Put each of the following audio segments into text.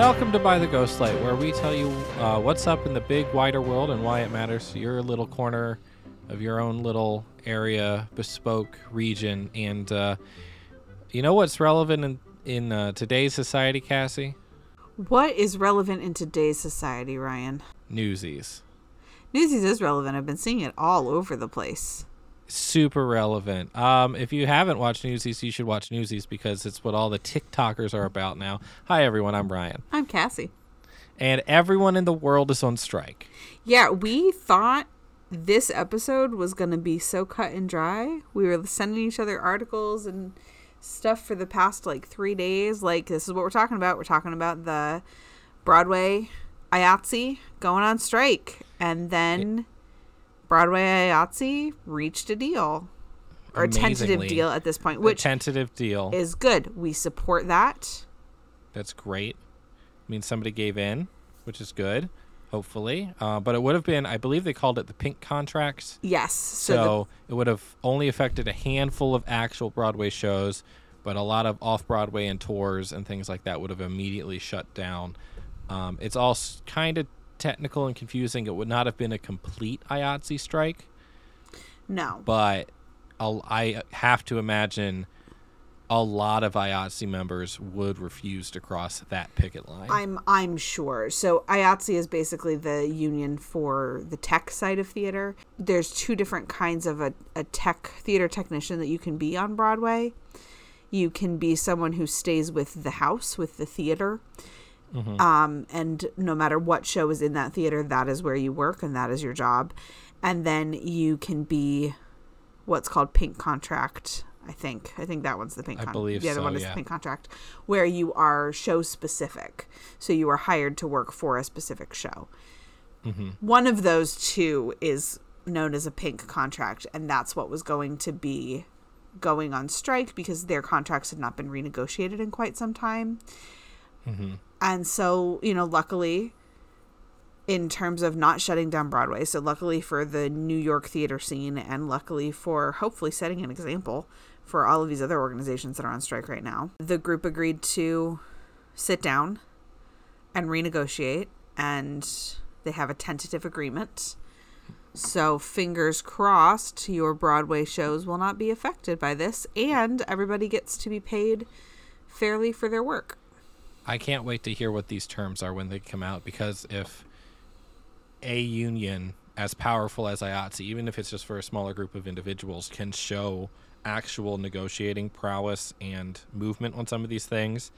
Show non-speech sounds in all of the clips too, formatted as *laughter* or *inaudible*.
Welcome to By the Ghostlight, where we tell you uh, what's up in the big, wider world and why it matters to your little corner of your own little area, bespoke region. And uh, you know what's relevant in, in uh, today's society, Cassie? What is relevant in today's society, Ryan? Newsies. Newsies is relevant. I've been seeing it all over the place. Super relevant. Um, if you haven't watched Newsies, you should watch Newsies because it's what all the TikTokers are about now. Hi, everyone. I'm Ryan. I'm Cassie. And everyone in the world is on strike. Yeah, we thought this episode was going to be so cut and dry. We were sending each other articles and stuff for the past like three days. Like, this is what we're talking about. We're talking about the Broadway IATSE going on strike. And then Broadway IATSE reached a deal or a tentative deal at this point, A which tentative deal. is good. We support that. That's great. I mean, somebody gave in, which is good, hopefully. Uh, but it would have been, I believe they called it the pink contracts. Yes. So, So, it would have only affected a handful of actual Broadway shows, but a lot of off Broadway and tours and things like that would have immediately shut down. Um, it's all kind of technical and confusing. It would not have been a complete IATSE strike, no. but I'll, I have to imagine a lot of IATSE members would refuse to cross that picket line. I'm I'm sure. So IATSE is basically the union for the tech side of theater. There's two different kinds of a, a tech theater technician that you can be on Broadway. You can be someone who stays with the house, with the theater. Um, and no matter what show is in that theater, that is where you work and that is your job. And then you can be what's called pink contract. I think. I think that one's the pink. I believe the other so, one is yeah. the pink contract, where you are show specific. So you are hired to work for a specific show. Mm-hmm. One of those two is known as a pink contract, and that's what was going to be going on strike because their contracts had not been renegotiated in quite some time. Mm-hmm. And so, you know, luckily, in terms of not shutting down Broadway, so luckily for the New York theater scene, and luckily for hopefully setting an example for all of these other organizations that are on strike right now, the group agreed to sit down and renegotiate, and they have a tentative agreement. So, fingers crossed, your Broadway shows will not be affected by this, and everybody gets to be paid fairly for their work. I can't wait to hear what these terms are when they come out because if a union as powerful as IATSE, even if it's just for a smaller group of individuals, can show actual negotiating prowess and movement on some of these things,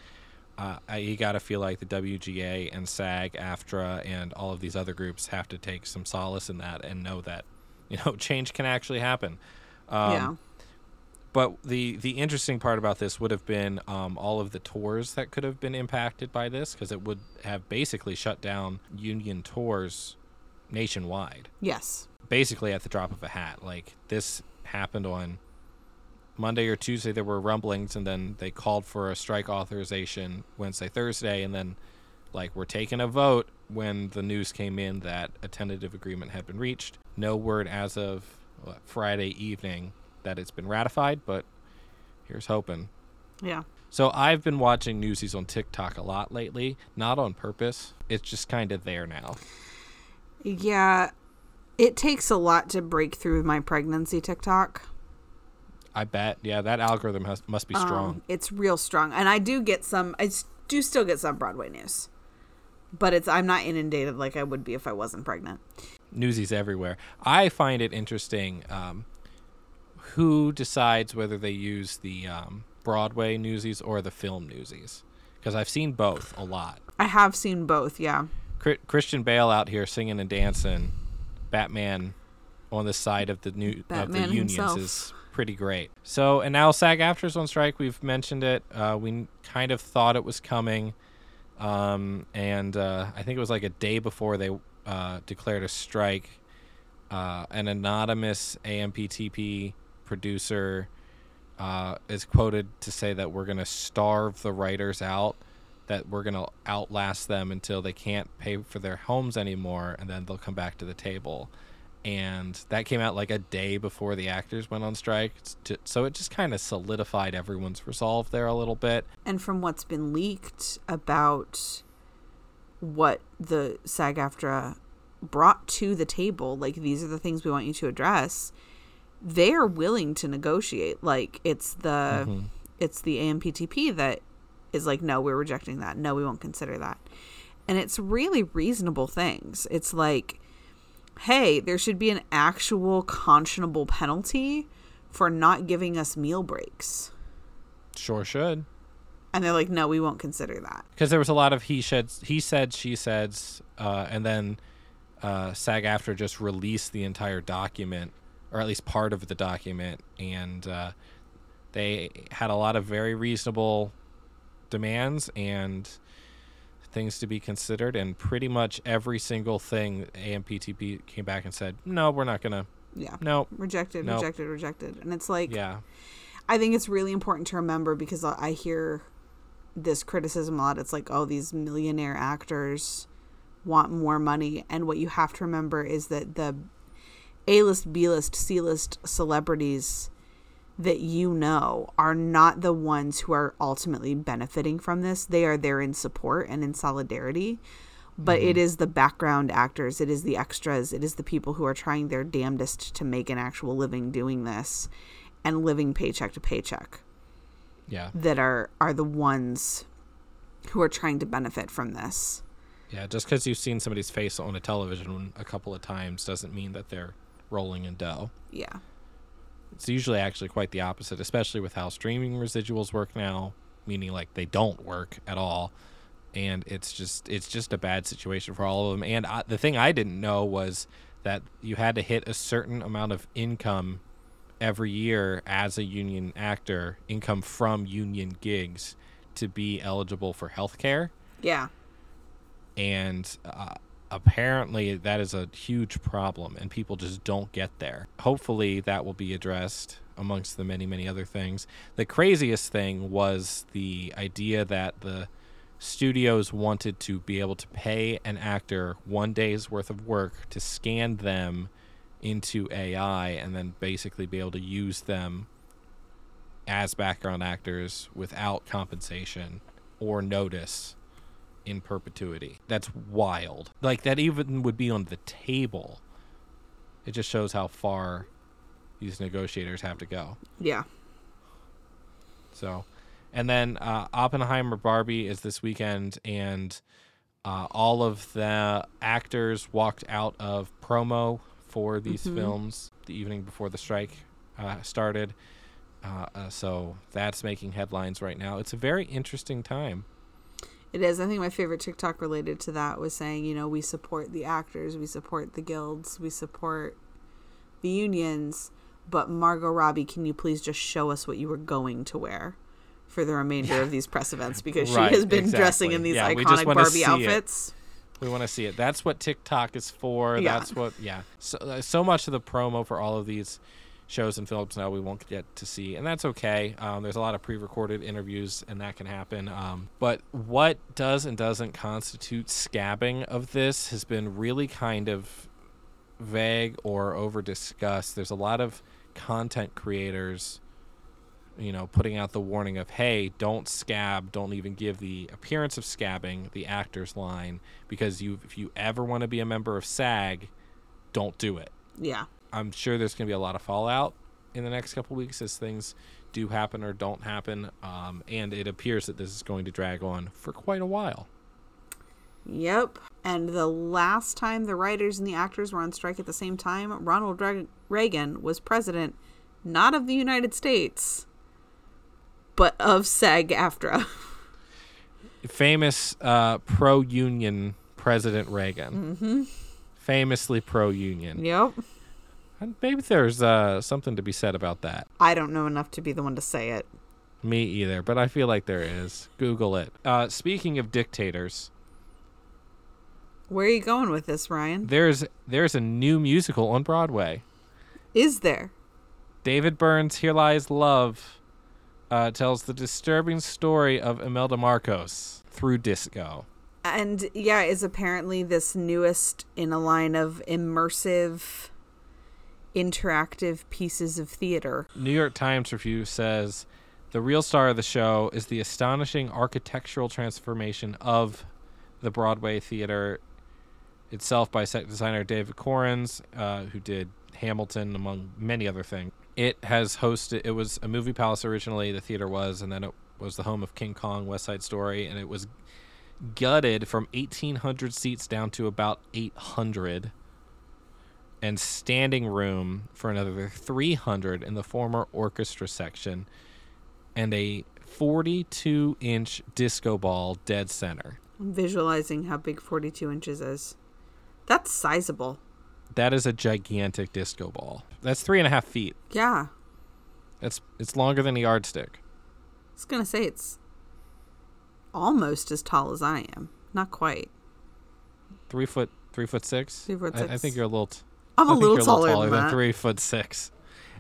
uh, you got to feel like the WGA and SAG, AFTRA, and all of these other groups have to take some solace in that and know that you know *laughs* change can actually happen. Um, yeah. But the the interesting part about this would have been um, all of the tours that could have been impacted by this because it would have basically shut down union tours nationwide. Yes. basically at the drop of a hat. Like this happened on monday or tuesday there were rumblings and then they called for a strike authorization wednesday thursday and then like we're taking a vote when the news came in that a tentative agreement had been reached. No word as of what, friday evening that it's been ratified but here's hoping Yeah. so I've been watching Newsies on TikTok a lot lately, not on purpose. It's just kind of there now. Yeah. It takes a lot to break through my pregnancy TikTok. I bet. Yeah, that algorithm has, must be strong. Um, it's real strong. And I do get some I do still get some Broadway news. But it's I'm not inundated like I would be if I wasn't pregnant. Newsies everywhere. I find it interesting um, who decides whether they use the um, Broadway Newsies or the film Newsies. Because I've seen both a lot. I have seen both, yeah. Christian Bale out here singing and dancing, Batman on the side of the new of the unions himself. is pretty great. So and now SAG AFTRA's on strike. We've mentioned it. Uh, we kind of thought it was coming, um, and uh, I think it was like a day before they uh, declared a strike. Uh, an anonymous AMPTP producer uh, is quoted to say that we're going to starve the writers out, that we're going to outlast them until they can't pay for their homes anymore, and then they'll come back to the table. And that came out like a day before the actors went on strike. So it just kind of solidified everyone's resolve there a little bit. And from what's been leaked about what the SAG AFTRA brought to the table, like these are the things we want you to address, they are willing to negotiate. Like it's the Mm-hmm. it's the AMPTP that is like, no, we're rejecting that. No, we won't consider that. And it's really reasonable things. It's like, hey, there should be an actual conscionable penalty for not giving us meal breaks. Sure should. And they're like, no, we won't consider that. Because there was a lot of he said, he said, she says, uh, and then uh, SAG AFTRA just released the entire document, or at least part of the document, and uh, they had a lot of very reasonable demands and things to be considered, and pretty much every single thing AMPTP came back and said, no, we're not gonna, Yeah. no, Rejected, Nope. rejected, rejected. And it's like, yeah, I think it's really important to remember because I I hear this criticism a lot. It's like, oh, these millionaire actors want more money. And what you have to remember is that the A list, B list, C list celebrities that you know are not the ones who are ultimately benefiting from this. They are there in support and in solidarity. But it mm-hmm. is the background actors, it is the extras, it is the people who are trying their damnedest to make an actual living doing this and living paycheck to paycheck yeah, that are are the ones who are trying to benefit from this. yeah. Just because you've seen somebody's face on a television a couple of times doesn't mean that they're rolling in dough. Yeah. It's usually actually quite the opposite, especially with how streaming residuals work now, meaning like they don't work at all. And it's just it's just a bad situation for all of them. And I, the thing I didn't know was that you had to hit a certain amount of income every year as a union actor, income from union gigs, to be eligible for health care Yeah. and uh, apparently that is a huge problem and people just don't get there. Hopefully that will be addressed amongst the many many other things. The craziest thing was the idea that the studios wanted to be able to pay an actor one day's worth of work to scan them into ai and then basically be able to use them as background actors without compensation or notice in perpetuity. That's wild. Like that even would be on the table. It just shows how far these negotiators have to go. Yeah. So, and then uh, Oppenheimer Barbie is this weekend, and uh, all of the actors walked out of promo for these films the evening before the strike uh, started. Uh, uh, so that's making headlines right now. It's a very interesting time. It is. I think my favorite TikTok related to that was saying, you know, we support the actors, we support the guilds, we support the unions, but Margot Robbie, can you please just show us what you were going to wear for the remainder of these press events because she has been dressing in these Yeah, iconic Barbie see it. outfits. We want to see it. That's what TikTok is for. Yeah. That's what, yeah. So, uh, so much of the promo for all of these shows and films now we won't get to see, and that's okay. Um, there's a lot of pre-recorded interviews, and that can happen. Um, but what does and doesn't constitute scabbing of this has been really kind of vague or over discussed. There's a lot of content creators you know, putting out the warning of, hey, don't scab, don't even give the appearance of scabbing the actor's line because you, if you ever want to be a member of SAG, don't do it. Yeah. I'm sure there's going to be a lot of fallout in the next couple weeks as things do happen or don't happen, um, and it appears that this is going to drag on for quite a while. Yep. And the last time the writers and the actors were on strike at the same time, Ronald Re- Reagan was president not of the United States, but of SAG AFTRA. *laughs* Famous uh, pro-union President Reagan, mm-hmm. famously pro-union. yep. And Maybe there's uh, something to be said about that. I don't know enough to be the one to say it. Me either, but I feel like there is. Google it. Uh, speaking of dictators, Where are you going with this, Ryan? there's there's a new musical on Broadway. Is there? David Byrne's "Here Lies Love" uh, tells the disturbing story of Imelda Marcos through disco. And yeah, is apparently this newest in a line of immersive, interactive pieces of theater. New York Times review says the real star of the show is the astonishing architectural transformation of the Broadway theater itself by set designer David Korins, uh, who did Hamilton, among many other things. It has hosted. It was a movie palace originally. The theater was, and then it was the home of King Kong, West Side Story, and it was gutted from 1,800 seats down to about 800, and standing room for another 300 in the former orchestra section, and a 42 inch disco ball dead center. I'm visualizing how big 42 inches is. That's sizable. That is a gigantic disco ball. That's three and a half feet. Yeah. That's it's longer than a yardstick. I was going to say it's almost as tall as I am. Not quite. Three foot, three foot six. Three foot I, I think you're a little. T- I'm a little taller, taller than, that. three foot six.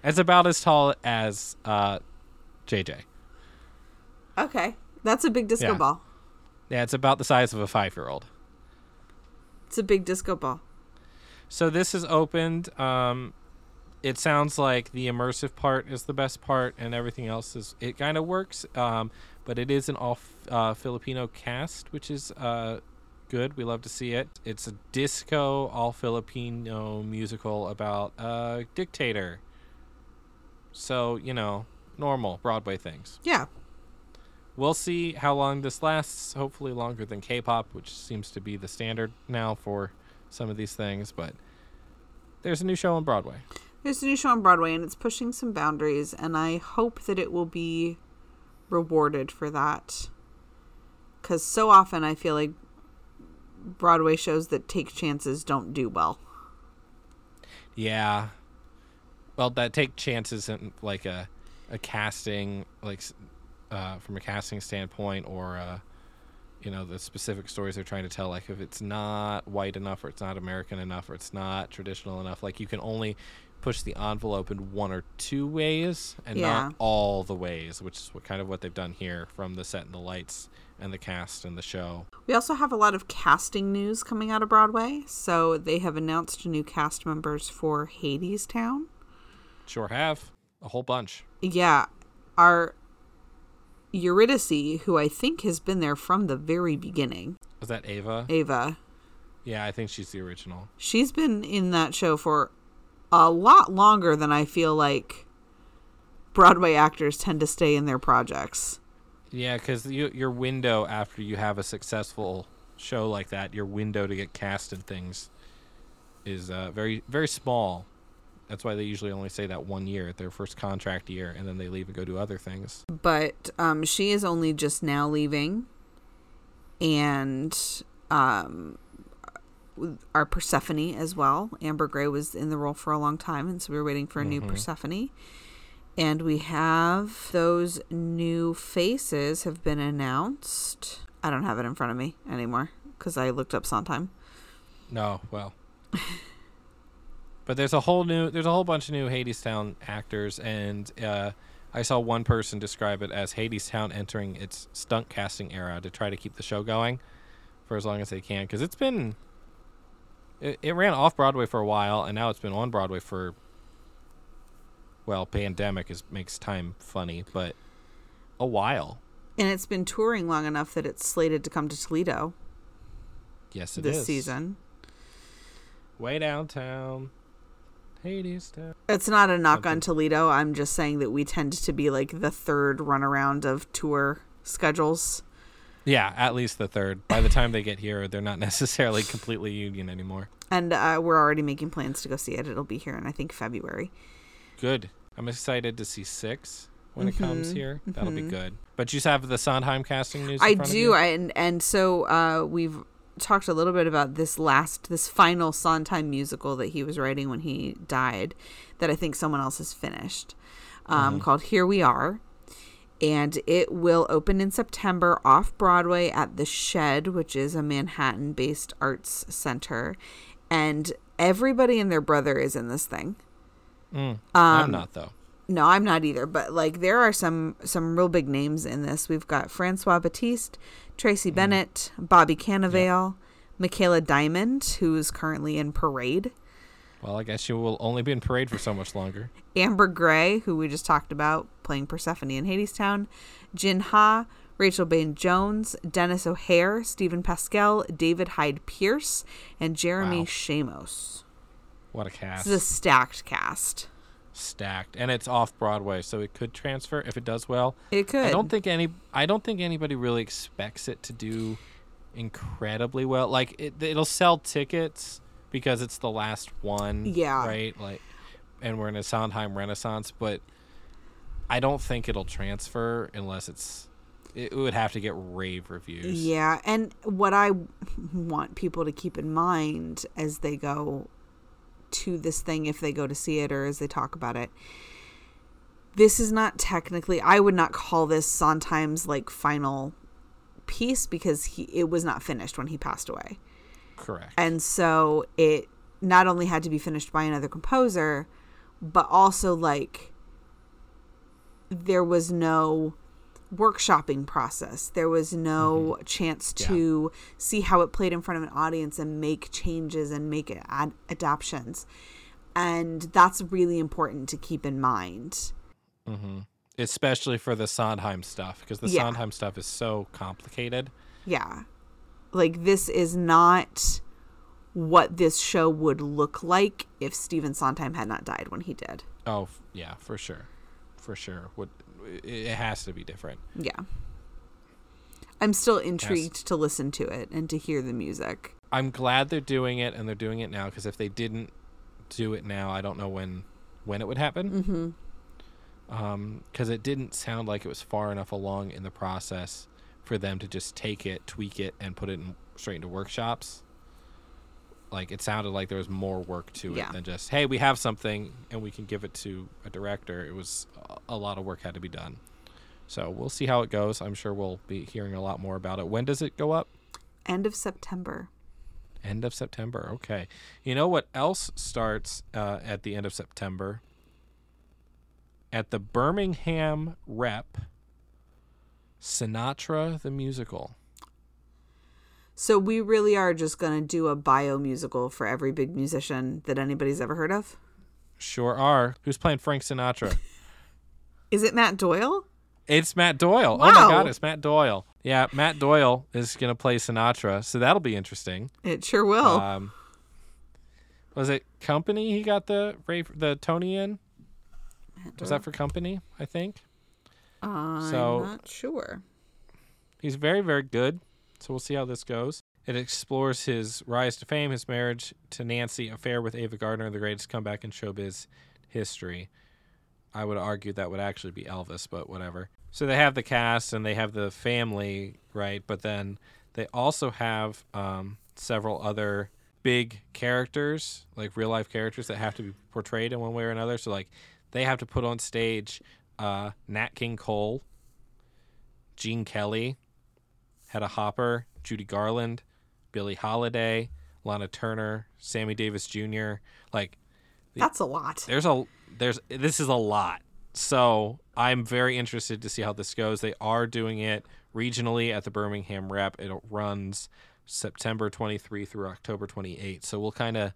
It's about as tall as uh, JJ. Okay. That's a big disco Yeah. ball. Yeah, it's about the size of a five year old. It's a big disco ball. So this is opened. Um, it sounds like the immersive part is the best part, and everything else is it kind of works. Um, but it is an all uh, Filipino cast, which is uh, good. We love to see it. It's a disco all Filipino musical about a dictator. So you know, normal Broadway things. Yeah. We'll see how long this lasts. Hopefully, longer than K-pop, which seems to be the standard now for some of these things. But there's a new show on Broadway. There's a new show on Broadway and it's pushing some boundaries, and I hope that it will be rewarded for that. Because so often I feel like Broadway shows that take chances don't do well. Yeah. Well, that take chances in like a a casting like uh, from a casting standpoint or uh, you know the specific stories they're trying to tell. Like if it's not white enough or it's not American enough or it's not traditional enough, like you can only push the envelope in one or two ways and Yeah. not all the ways, which is what kind of what they've done here from the set and the lights and the cast and the show. We also have a lot of casting news coming out of Broadway. So they have announced new cast members for Hadestown. Sure have a whole bunch. Yeah, our Eurydice, who I think has been there from the very beginning, Was that Ava? Ava, Yeah, I think she's the original. she's been in that show for a lot longer than I feel like Broadway actors tend to stay in their projects. Yeah, because you, your window after you have a successful show like that, your window to get cast in things is uh, very very small. That's why they usually only say that one year, at their first contract year, and then they leave and go do other things. But um, she is only just now leaving, and um, our Persephone as well. Amber Gray was in the role for a long time, and so we were waiting for a new Persephone. And we have those new faces have been announced. I don't have it in front of me anymore because I looked up Sondheim. No, well, but there's a whole new, there's a whole bunch of new Hadestown actors, and uh, I saw one person describe it as Hadestown entering its stunt casting era to try to keep the show going for as long as they can, because it's been, it, it ran off Broadway for a while, and now it's been on Broadway for. Well, pandemic is makes time funny, but a while. And it's been touring long enough that it's slated to come to Toledo Yes, it is this season. Way downtown, Hadestown. It's not a knock Something. on Toledo. I'm just saying that we tend to be like the third runaround of tour schedules. Yeah, at least the third. By the time they get here, they're not *laughs* necessarily completely union anymore. And uh, we're already making plans to go see it. It'll be here in, I think, February. Good. I'm excited to see six when it comes Mhm, here. That'll be good. But you have the Sondheim casting news. I do. I, and, and so uh, we've talked a little bit about this last, this final Sondheim musical that he was writing when he died that I think someone else has finished um, called Here We Are. And it will open in September off Broadway at The Shed, which is a Manhattan based arts center. And everybody and their brother is in this thing. Mm, I'm not though. No, I'm not either. But like, there are some some real big names in this. We've got François Battiste, Tracie Bennett, Bobby Cannavale, Michaela Diamond, who's currently in Parade, Well, I guess you will only be in parade for so much longer. Amber Gray, who we just talked about playing Persephone in Hadestown, Jin Ha, Rachel Bay Jones, Denis O'Hare, Steven Pasquale, David Hyde Pierce, and Jeremy Wow. Shamos. What a cast. This is a stacked cast. Stacked. And it's off Broadway, so it could transfer if it does well. It could. I don't think any I don't think anybody really expects it to do incredibly well. Like it it'll sell tickets because it's the last one, Yeah. right? Like and we're in a Sondheim renaissance, but I don't think it'll transfer unless it's it would have to get rave reviews. Yeah, and what I want people to keep in mind as they go to this thing, if they go to see it or as they talk about it, this is not technically. I would not call this Sondheim's like final piece because he it was not finished when he passed away, Correct. and so it not only had to be finished by another composer, but also like there was no workshopping process. There was no mm-hmm. chance Yeah. to see how it played in front of an audience and make changes and make it ad- adaptations. And that's really important to keep in mind. Mm-hmm. Especially for the Sondheim stuff because the Yeah. Sondheim stuff is so complicated. Yeah. Like this is not what this show would look like if Stephen Sondheim had not died when he did. Oh, yeah, for sure. For sure. Would it has to be different. Yeah. I'm still intrigued to listen to it and to hear the music. I'm glad they're doing it and they're doing it now because if they didn't do it now, I don't know when when it would happen. Mm-hmm. Um, because it didn't sound like it was far enough along in the process for them to just take it, tweak it, and put it in, straight into workshops. Like it sounded like there was more work to Yeah. it than just hey, we have something and we can give it to a director. It was a, a lot of work had to be done. So we'll see how it goes. I'm sure we'll be hearing a lot more about it. When does it go up? End of September. End of September. Okay. You know what else starts uh, at the end of September? At the Birmingham Rep, Sinatra the musical. So we really are just going to do a bio musical for every big musician that anybody's ever heard of. Sure are. Who's playing Frank Sinatra? *laughs* Is it Matt Doyle? it's Matt Doyle. Oh my Wow. God, it's Matt Doyle. Yeah, Matt Doyle is going to play Sinatra, so that'll be interesting. It sure will. Um, was it Company he got the the Tony in? Was that for Company? I think. I'm so- not sure. He's very, very good. So we'll see how this goes. It explores his rise to fame, his marriage to Nancy, affair with Ava Gardner, the greatest comeback in showbiz history. I would argue that would actually be Elvis, but whatever. So they have the cast and they have the family, right? But then they also have um, several other big characters, like real life characters that have to be portrayed in one way or another. So like they have to put on stage uh, Nat King Cole, Gene Kelly, Hedda Hopper, Judy Garland, Billie Holiday, Lana Turner, Sammy Davis Jr. Like That's a lot. there's a there's this is a lot. So I'm very interested to see how this goes. They are doing it regionally at the Birmingham Rep. It runs September 23 through October 28. So we'll kind of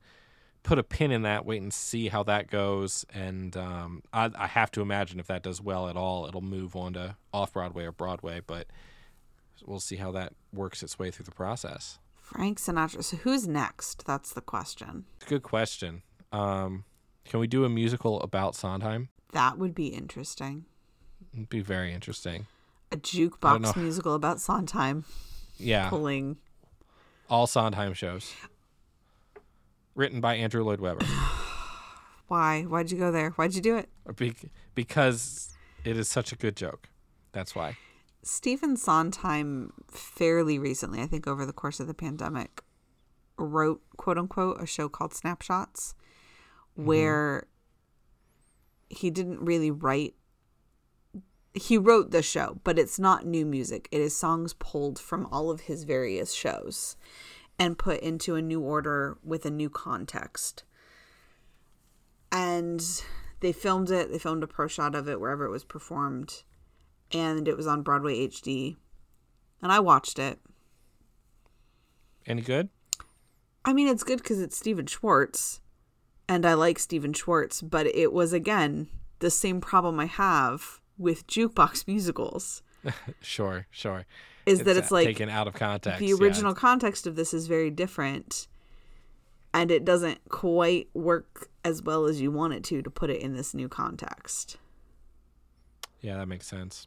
put a pin in that, wait and see how that goes. And um, I, I have to imagine if that does well at all, it'll move on to off Broadway or Broadway. But we'll see how that works its way through the process. Frank Sinatra. So who's next? That's the question. Good question. Um, can we do a musical about Sondheim? That would be interesting. It'd be very interesting. A jukebox musical about Sondheim Yeah, pulling. all Sondheim shows. Written by Andrew Lloyd Webber. *sighs* Why? Why'd you go there? Why'd you do it? Be- because it is such a good joke. That's why. Stephen Sondheim fairly recently, I think over the course of the pandemic, wrote quote unquote a show called Snapshots mm-hmm. where he didn't really write he wrote the show, but it's not new music. It is songs pulled from all of his various shows and put into a new order with a new context. And they filmed it, they filmed a pro shot of it wherever it was performed and it was on Broadway HD. And I watched it. Any good? I mean, it's good because it's Stephen Schwartz, and I like Stephen Schwartz, but it was, again, the same problem I have with jukebox *laughs* musicals. *laughs* Sure, sure. is that it's like taken out of context. the yeah. original context of this is very different and it doesn't quite work as well as you want it to to put it in this new context Yeah, that makes sense.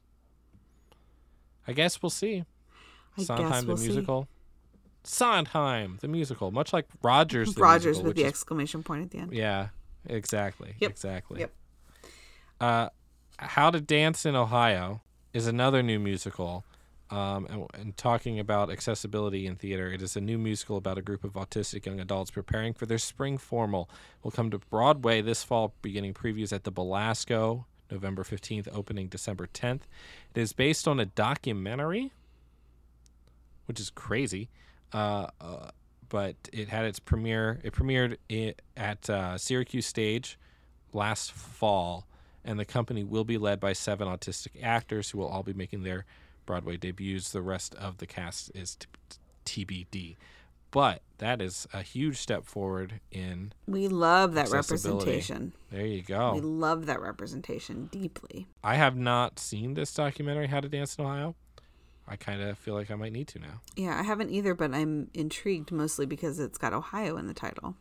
I guess we'll see. I Sondheim guess the we'll see. musical. Sondheim the musical, much like Rodgers the Rodgers musical, with the is- exclamation point at the end Yeah, exactly. Yep, Exactly. yep. Uh, How to Dance in Ohio is another new musical. Um, and, and talking about accessibility in theater, it is a new musical about a group of autistic young adults preparing for their spring formal. Will come to Broadway this fall, beginning previews at the Belasco, November 15th, opening December 10th. It is based on a documentary, which is crazy. Uh, uh, but it had its premiere. It premiered i at uh, Syracuse Stage last fall, and the company will be led by seven autistic actors who will all be making their Broadway debuts. The rest of the cast is t- TBD. But that is a huge step forward in. we love that representation There you go we love that representation deeply I have not seen this documentary, How to Dance in Ohio. I kind of feel like I might need to now. yeah i haven't either but i'm intrigued mostly because it's got ohio in the title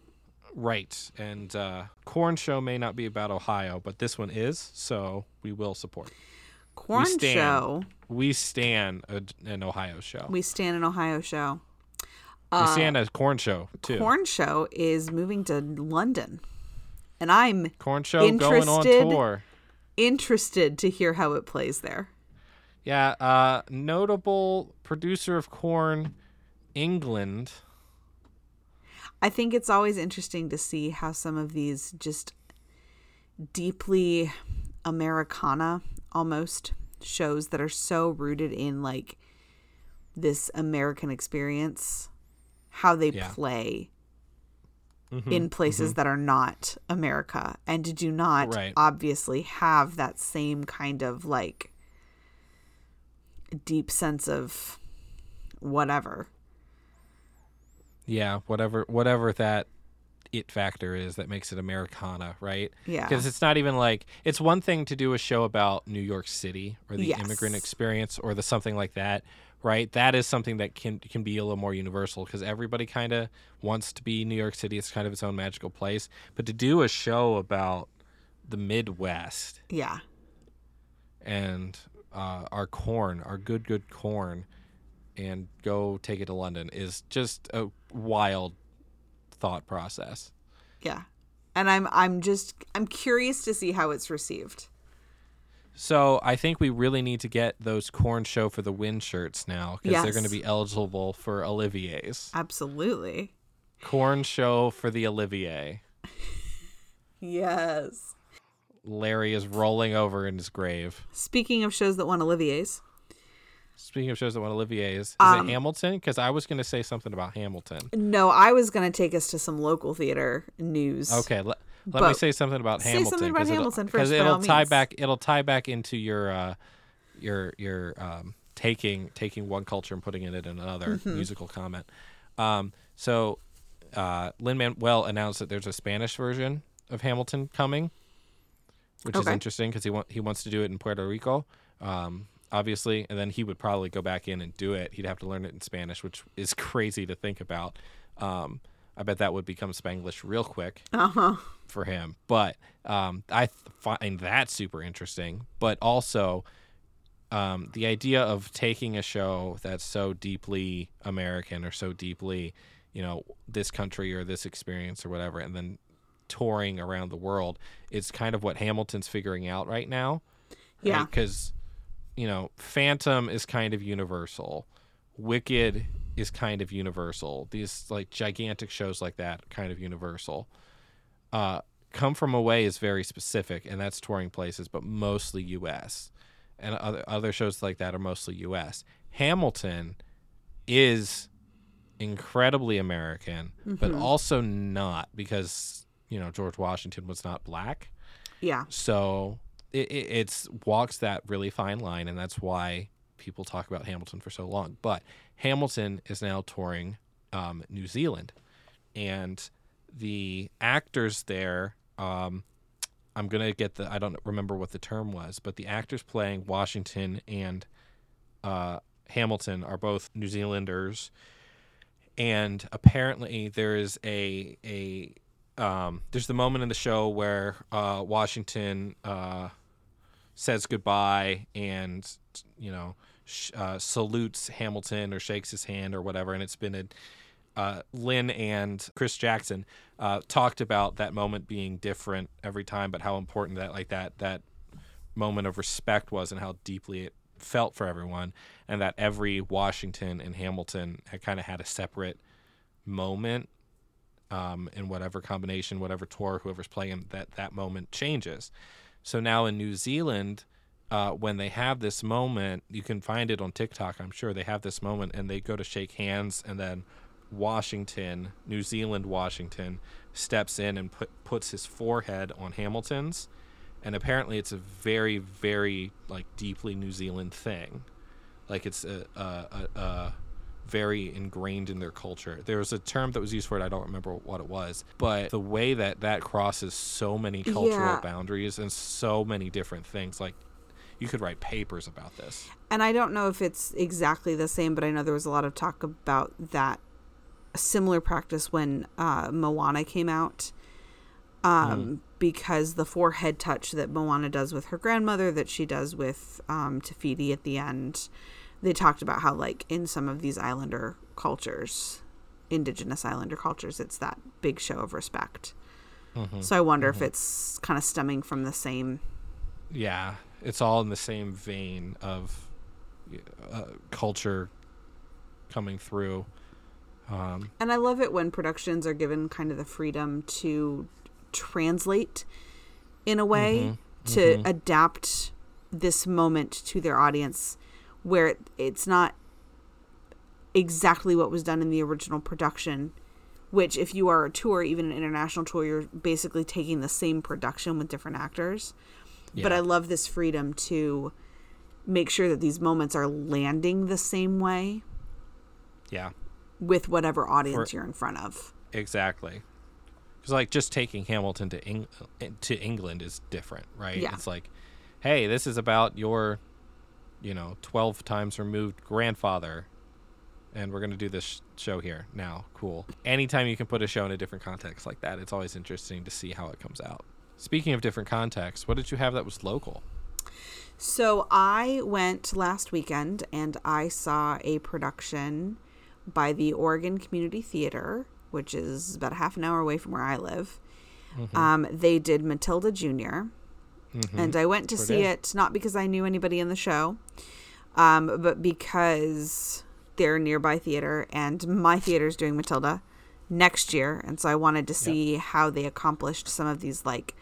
Right. And uh, Corn Show may not be about Ohio, but this one is, so we will support. corn stand. show We stand a, an Ohio show. We, we stand an ohio show stand a corn show too. corn show is moving to london and i'm Corn show going on Interested? tour. interested to hear how it plays there Yeah, uh, notable producer of Corn, England. I think it's always interesting to see how some of these just deeply Americana almost shows that are so rooted in like this American experience, how they Yeah. play Mm-hmm, in places that are not America and do not Right. obviously have that same kind of like deep sense of whatever. Yeah, whatever whatever that it factor is that makes it Americana, right? Yeah. Because it's not even like it's one thing to do a show about New York City or the Yes. immigrant experience or the something like that, right? That is something that can can be a little more universal because everybody kind of wants to be New York City. It's kind of its own magical place. But to do a show about the Midwest Yeah. and uh, our corn, our good good corn, and go take it to London is just a wild thought process. Yeah. And I'm I'm just I'm curious to see how it's received. So I think we really need to get those corn show for the win shirts now because they're going to be eligible for Olivier's. Absolutely. Corn show for the Olivier. *laughs* Yes. Larry is rolling over in his grave. Speaking of shows that won Olivier's, Speaking of shows that won Olivier's, is Um, it Hamilton? Because I was going to say something about Hamilton. no, I was going to take us to some local theater news. Okay, let, let me say something about say Hamilton. something about Hamilton first, by it'll all tie means. back. It'll tie back into your uh, your your um, taking taking one culture and putting it in another Mm-hmm. musical comment. Um, so uh, Lin Manuel announced that there's a Spanish version of Hamilton coming, which is Okay. interesting because he want he wants to do it in Puerto Rico. Um, obviously, and then he would probably go back in and do it. He'd have to learn it in Spanish, which is *laughs* crazy to think about. Um, I bet that would become Spanglish real quick Uh-huh. for him. But um, I th- find that super interesting. But also, um, the idea of taking a show that's so deeply American or so deeply, you know, this country or this experience or whatever, and then touring around the world is kind of what Hamilton's figuring out right now. Yeah. Because, you know, Phantom is kind of universal. Wicked is kind of universal. These like gigantic shows like that kind of universal. Uh, Come From Away is very specific, and that's touring places, but mostly U.S. And other other shows like that are mostly U.S. Hamilton is incredibly American, but also not because you know George Washington was not black. Yeah. So it, it it's walks that really fine line, and that's why people talk about Hamilton for so long. But Hamilton is now touring um, New Zealand, and the actors there. Um, I'm gonna get the I don't remember what the term was, but the actors playing Washington and uh, Hamilton are both New Zealanders, and apparently there is a a um, there's the moment in the show where uh, Washington uh, says goodbye and you know uh, salutes Hamilton or shakes his hand or whatever, and it's been a uh, Lin and Chris Jackson uh, talked about that moment being different every time, but how important that like that that moment of respect was and how deeply it felt for everyone, and that every Washington and Hamilton had kind of had a separate moment um, in whatever combination, whatever tour, whoever's playing, that that moment changes. So now in New Zealand, uh, when they have this moment, you can find it on TikTok. I'm sure they have this moment, and they go to shake hands, and then Washington, New Zealand, Washington, steps in and put puts his forehead on Hamilton's, and apparently it's a very, very like deeply New Zealand thing, like it's a, a, a, a very ingrained in their culture. There was a term that was used for it. I don't remember what it was, but the way that that crosses so many cultural Yeah. boundaries and so many different things, like you could write papers about this. And I don't know if it's exactly the same, but I know there was a lot of talk about that similar practice when uh, Moana came out. Um, Because the forehead touch that Moana does with her grandmother, that she does with um, Te Fiti at the end, they talked about how, like, in some of these islander cultures, indigenous islander cultures, it's that big show of respect. So I wonder if it's kind of stemming from the same. yeah, it's all in the same vein of uh, culture coming through. Um, And I love it when productions are given kind of the freedom to translate in a way to adapt this moment to their audience where it, it's not exactly what was done in the original production which if you are a tour even an international tour you're basically taking the same production with different actors but i love this freedom to make sure that these moments are landing the same way yeah, with whatever audience For- you're in front of exactly. Because like just taking Hamilton to Eng- eh, to England is different, right? Yeah. It's like, hey, this is about your, you know, twelve times removed grandfather, and we're gonna do this sh- show here now. Cool. Anytime you can put a show in a different context like that, it's always interesting to see how it comes out. Speaking of different contexts, what did you have that was local? So I went last weekend and I saw a production by the Oregon Community Theater, which is about a half an hour away from where I live. Um, they did Matilda junior and I went to Sure see did. it not because I knew anybody in the show, um, but because they're nearby theater and my theater's doing Matilda next year, and so I wanted to see how they accomplished some of these like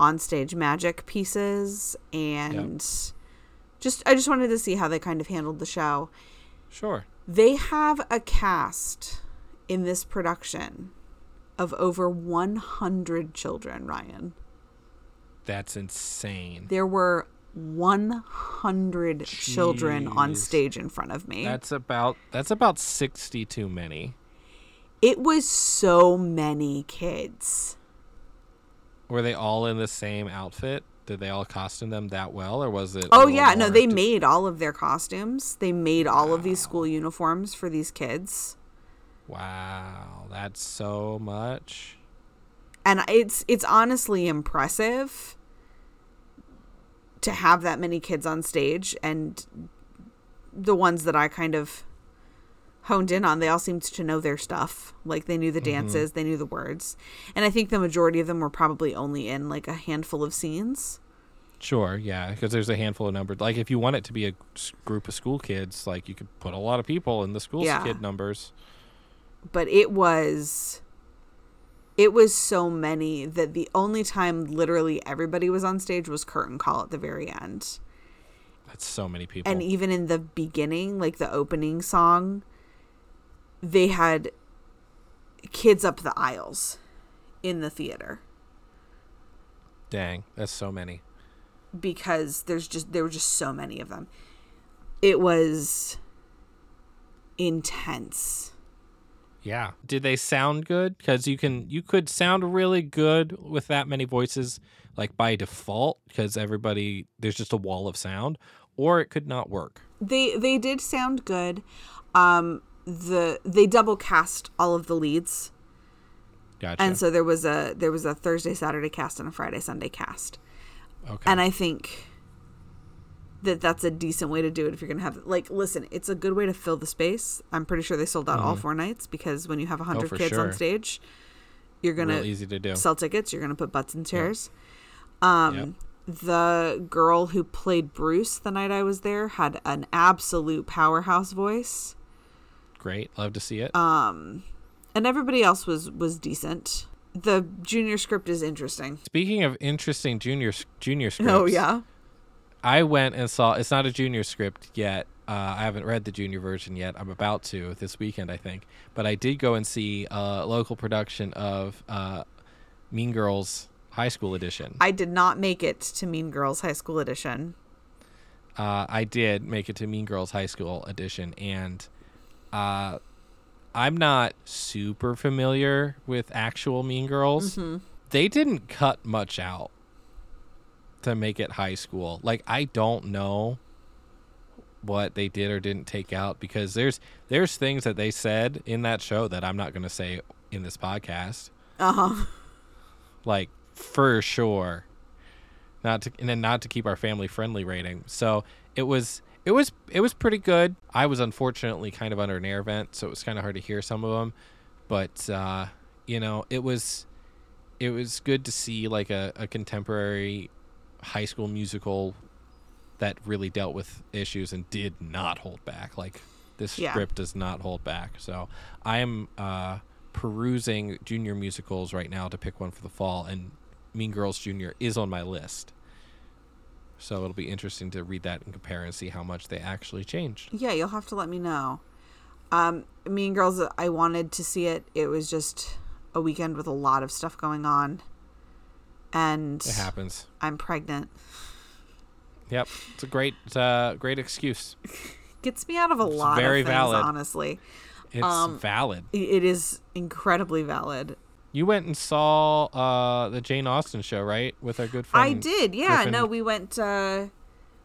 onstage magic pieces and just I just wanted to see how they kind of handled the show. Sure. They have a cast in this production of over 100 children, Ryan. That's insane. There were 100 children on stage in front of me. That's about that's about sixty too many. it was so many kids. Were they all in the same outfit? Did they all costume them that well, or was it? Oh yeah, no, they d- made all of their costumes. They made all of these school uniforms for these kids. Wow, that's so much. And it's it's honestly impressive to have that many kids on stage and the ones that I kind of honed in on, they all seemed to know their stuff. Like they knew the mm-hmm. dances, they knew the words. And I think the majority of them were probably only in like a handful of scenes. Sure, yeah, because there's a handful of numbers. Like if you want it to be a group of school kids, like you could put a lot of people in the school Yeah. kid numbers. but it was it was so many that the only time literally everybody was on stage was curtain call at the very end That's so many people. and even in the beginning like the opening song they had kids up the aisles in the theater Dang, that's so many. because there's just there were just so many of them it was intense Yeah. Did they sound good? Because you can you could sound really good with that many voices, like by default, because everybody there's just a wall of sound. or it could not work. They they did sound good. Um, the they double cast all of the leads, Gotcha. and so there was a there was a Thursday Saturday cast and a Friday Sunday cast, okay. and I think that that's a decent way to do it if you're gonna have like listen it's a good way to fill the space i'm pretty sure they sold out all four nights because when you have 100 Mm-hmm. Oh, kids on stage you're easy to sell tickets you're gonna put butts in chairs um Yep. the girl who played bruce the night i was there had an absolute powerhouse voice Great. Love to see it. um and everybody else was was decent the junior script is interesting Speaking of interesting junior junior *laughs* scripts. oh yeah I went and saw. It's not a junior script yet. Uh, I haven't read the junior version yet. I'm about to this weekend, I think. But I did go and see a local production of uh, Mean Girls High School Edition. i did not make it to mean girls high school edition uh, I did make it to Mean Girls High School edition, and uh, I'm not super familiar with actual Mean Girls. They didn't cut much out to make it high school. Like I don't know what they did or didn't take out because there's there's things that they said in that show that I'm not going to say in this podcast. uh-huh Like for sure. Not to and then not to keep our family friendly rating. So it was it was it was pretty good. I was unfortunately kind of under an air vent, so it was kind of hard to hear some of them. But uh, you know, it was it was good to see like a, a contemporary high school musical that really dealt with issues and did not hold back. Like this Yeah. script does not hold back. So I am uh, perusing junior musicals right now to pick one for the fall, and Mean Girls Junior is on my list. So it'll be interesting to read that and compare and see how much they actually changed. Yeah, you'll have to let me know. Um, mean Girls, I wanted to see it. It was just a weekend with a lot of stuff going on, and It happens. I'm pregnant. Yep, it's a great, uh, great excuse. *laughs* Gets me out of a lot very of things, valid. honestly. It's Um, valid. It is incredibly valid. You went and saw uh, the Jane Austen show, right, with our good friend. I did, yeah. Griffin. No, we went. Uh,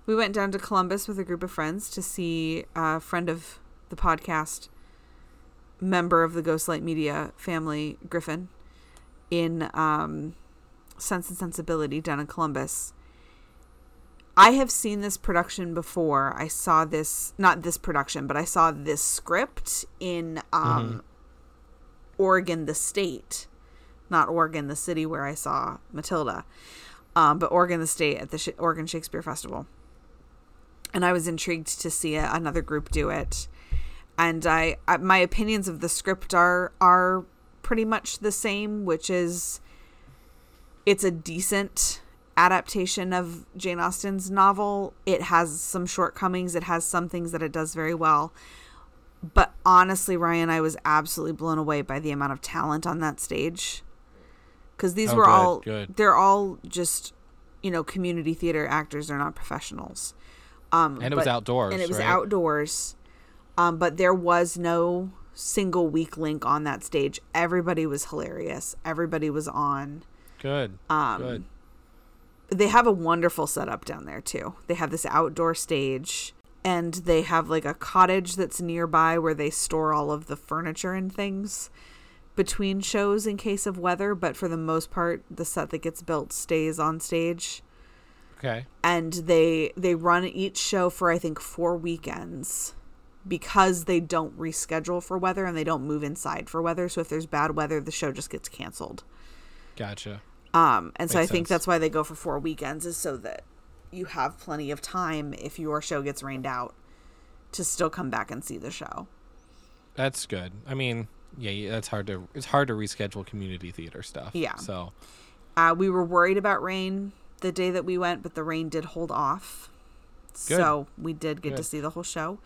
we went down to Columbus with a group of friends to see a friend of the podcast, member of the Ghostlight Media family, Griffin, in um, Sense and Sensibility down in Columbus. I have seen this production before. I saw this, not this production, but I saw this script in um, Oregon, the state, not Oregon, the city where I saw Matilda, um, but Oregon, the state at the Sh- Oregon Shakespeare Festival. And I was intrigued to see a, another group do it. And I, I, my opinions of the script are are pretty much the same, which is it's a decent adaptation of Jane Austen's novel. It has some shortcomings. It has some things that it does very well. But honestly, Ryan, I was absolutely blown away by the amount of talent on that stage. Because these Oh, were good, all, good. they're all just, you know, community theater actors. They're not professionals. Um, And it was outdoors, And it was right? outdoors. Um, but there was no single weak link on that stage. Everybody was hilarious. Everybody was on Good. Um, Good. they have a wonderful setup down there too. They have this outdoor stage and they have like a cottage that's nearby where they store all of the furniture and things between shows in case of weather, but for the most part the set that gets built stays on stage. Okay. And they they run each show for I think 4 weekends because they don't reschedule for weather and they don't move inside for weather, so if there's bad weather the show just gets canceled. Gotcha. Um, and so Makes I think sense. that's why they go for four weekends is so that you have plenty of time if your show gets rained out to still come back and see the show. That's good. I mean, yeah, that's hard to it's hard to reschedule community theater stuff. Yeah. So Uh, we were worried about rain the day that we went, but the rain did hold off. So we did get to see the whole show.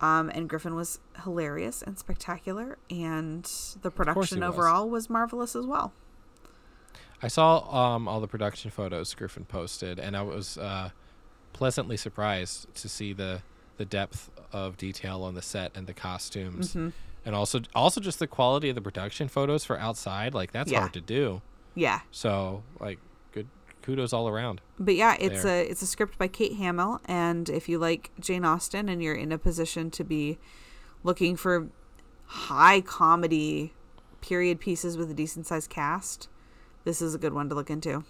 Um, and Griffin was hilarious and spectacular, and the production he was. overall was marvelous as well. I saw um, all the production photos Griffin posted, and I was uh, pleasantly surprised to see the the depth of detail on the set and the costumes, Mm-hmm. and also also just the quality of the production photos for outside. Like that's Yeah. hard to do. Yeah, So like, good kudos all around. But yeah, it's there. a it's a script by Kate Hamill, and if you like Jane Austen and you're in a position to be looking for high comedy period pieces with a decent sized cast, this is a good one to look into.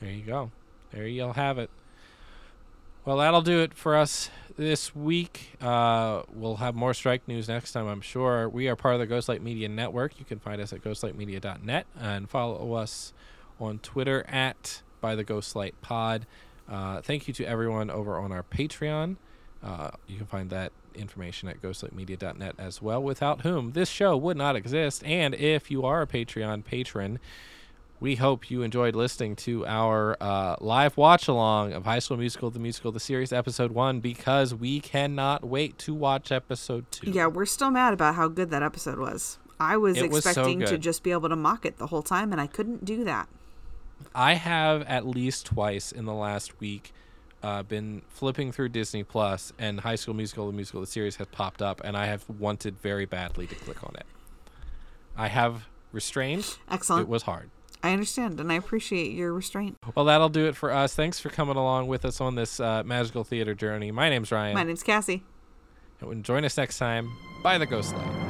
There you go. There you'll have it. Well, that'll do it for us this week. Uh, we'll have more strike news next time, I'm sure. We are part of the Ghostlight Media Network. You can find us at ghostlightmedia.net and follow us on Twitter at by the Ghostlight Pod. Uh, thank you to everyone over on our Patreon. Uh, you can find that information at ghostlightmedia.net as well, without whom this show would not exist. And if you are a Patreon patron, we hope you enjoyed listening to our uh, live watch along of High School Musical, the musical, the series, episode one, because we cannot wait to watch episode two. Yeah, we're still mad about how good that episode was. I was It was so expecting to just be able to mock it the whole time, and I couldn't do that. I have at least twice in the last week uh, been flipping through Disney Plus, and High School Musical, the musical, the series has popped up, and I have wanted very badly to click on it. I have restrained. Excellent. It was hard. I understand, and I appreciate your restraint. Well, that'll do it for us. Thanks for coming along with us on this uh, magical theater journey. My name's Ryan. My name's Cassie. And join us next time by the Ghost Light.